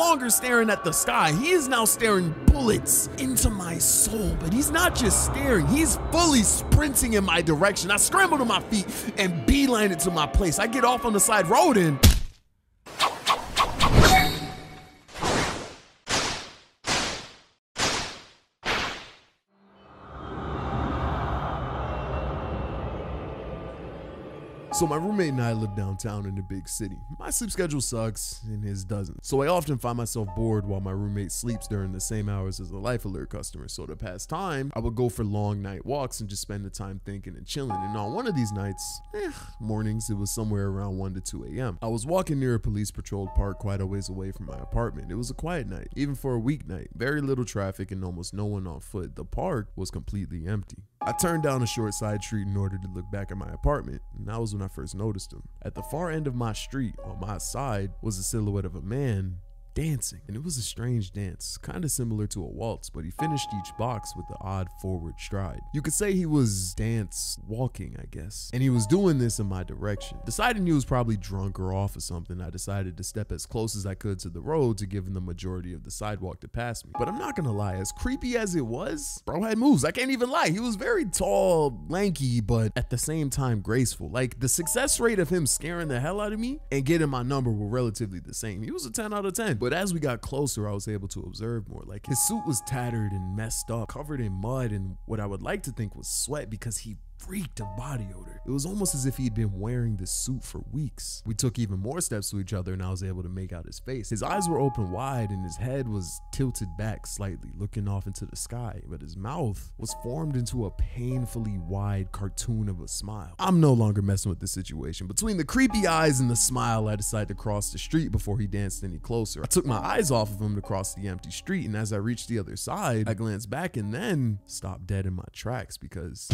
longer staring at the sky. He is now staring bullets into my soul. But he's not just staring, he's fully sprinting in my direction. I scramble to my feet and beeline it to my place. I get off on the side road and So my roommate and I live downtown in a big city. My sleep schedule sucks, and his doesn't. So I often find myself bored while my roommate sleeps during the same hours as a Life Alert customer. So to pass time, I would go for long night walks and just spend the time thinking and chilling. And on one of these nights, eh, mornings, it was somewhere around 1 to 2 a.m. I was walking near a police patrolled park quite a ways away from my apartment. It was a quiet night, even for a weeknight. Very little traffic and almost no one on foot. The park was completely empty. I turned down a short side street in order to look back at my apartment, and that was when I first noticed him. At the far end of my street, on my side, was the silhouette of a man dancing. And it was a strange dance, kind of similar to a waltz, but he finished each box with the odd forward stride. You could say he was dance walking, I guess. And he was doing this in my direction. Deciding he was probably drunk or off or something, I decided to step as close as I could to the road to give him the majority of the sidewalk to pass me. But I'm not gonna lie, as creepy as it was, bro had moves. I can't even lie. He was very tall, lanky, but at the same time graceful. Like the success rate of him scaring the hell out of me and getting my number were relatively the same. He was a 10 out of 10. But as we got closer, I was able to observe more. Like his suit was tattered and messed up, covered in mud and what I would like to think was sweat because he reeked of body odor. It was almost as if he'd been wearing this suit for weeks. We took even more steps to each other and I was able to make out his face. His eyes were open wide and his head was tilted back slightly, looking off into the sky, but his mouth was formed into a painfully wide cartoon of a smile. I'm no longer messing with the situation. Between the creepy eyes and the smile, I decided to cross the street before he danced any closer. I took my eyes off of him to cross the empty street, and as I reached the other side, I glanced back and then stopped dead in my tracks because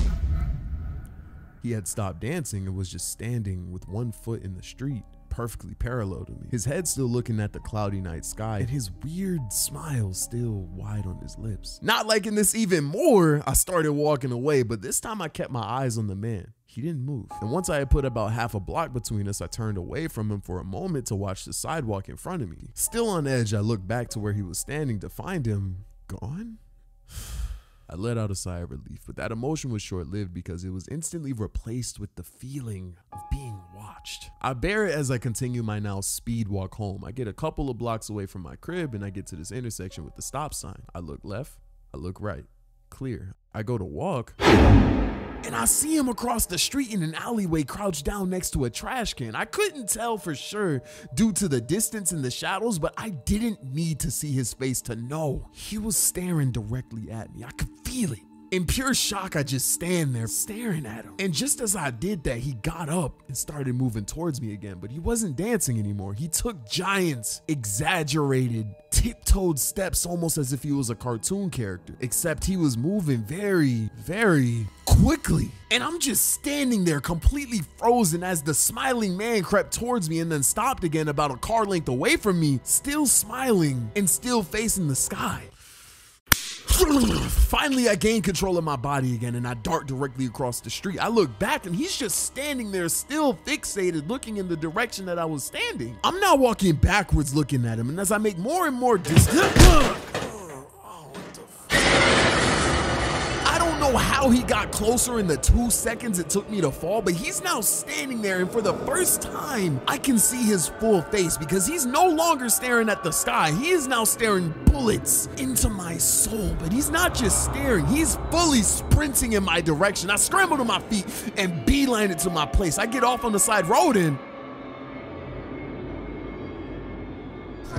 he had stopped dancing and was just standing with one foot in the street perfectly parallel to me. His head still looking at the cloudy night sky and his weird smile still wide on his lips. Not liking this even more, I started walking away, but this time I kept my eyes on the man. He didn't move. And once I had put about half a block between us, I turned away from him for a moment to watch the sidewalk in front of me. Still on edge, I looked back to where he was standing to find him gone. I let out a sigh of relief, but that emotion was short lived because it was instantly replaced with the feeling of being watched. I bear it as I continue my now speed walk home. I get a couple of blocks away from my crib and I get to this intersection with the stop sign. I look left, I look right, clear. I go to walk and I see him across the street in an alleyway crouched down next to a trash can. I couldn't tell for sure due to the distance and the shadows, but I didn't need to see his face to know. He was staring directly at me. I could feel it. In pure shock, I just stand there staring at him. And just as I did that, he got up and started moving towards me again, but he wasn't dancing anymore. He took giant, exaggerated, tiptoed steps almost as if he was a cartoon character, except he was moving very, very quickly. And I'm just standing there completely frozen as the smiling man crept towards me and then stopped again about a car length away from me, still smiling and still facing the sky. Finally, I gain control of my body again and I dart directly across the street. I look back and he's just standing there, still fixated, looking in the direction that I was standing. I'm now walking backwards looking at him, and as I make more and more distance, know how he got closer in the two seconds it took me to fall, but he's now standing there, and for the first time, I can see his full face because he's no longer staring at the sky. He is now staring bullets into my soul, but he's not just staring, he's fully sprinting in my direction. I scramble to my feet and beeline it to my place. I get off on the side road and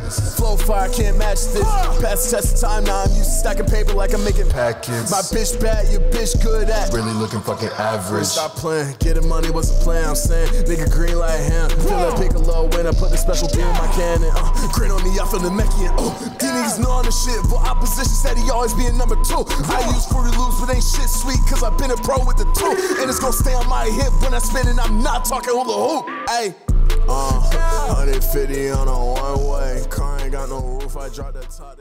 Flow fire, can't match this. Past the test of time, now I'm used to stacking paper like I'm making packets. My bitch bad, your bitch good at. Really looking fucking average. Stop playing, getting money, what's the plan? I'm saying, nigga green like him. Feel that Piccolo when I put the special beam in my cannon. Uh, grin on me, I feel the Meckian. Oh, these niggas know on the shit, but opposition said he always be a number two. I use Fruity Loops, but ain't shit sweet, cause I've been a pro with the two. And it's gonna stay on my hip when I spin it, I'm not talking hula hoop. Ayy. Uh, 150 on a one way. Car ain't got no roof. I dropped the top.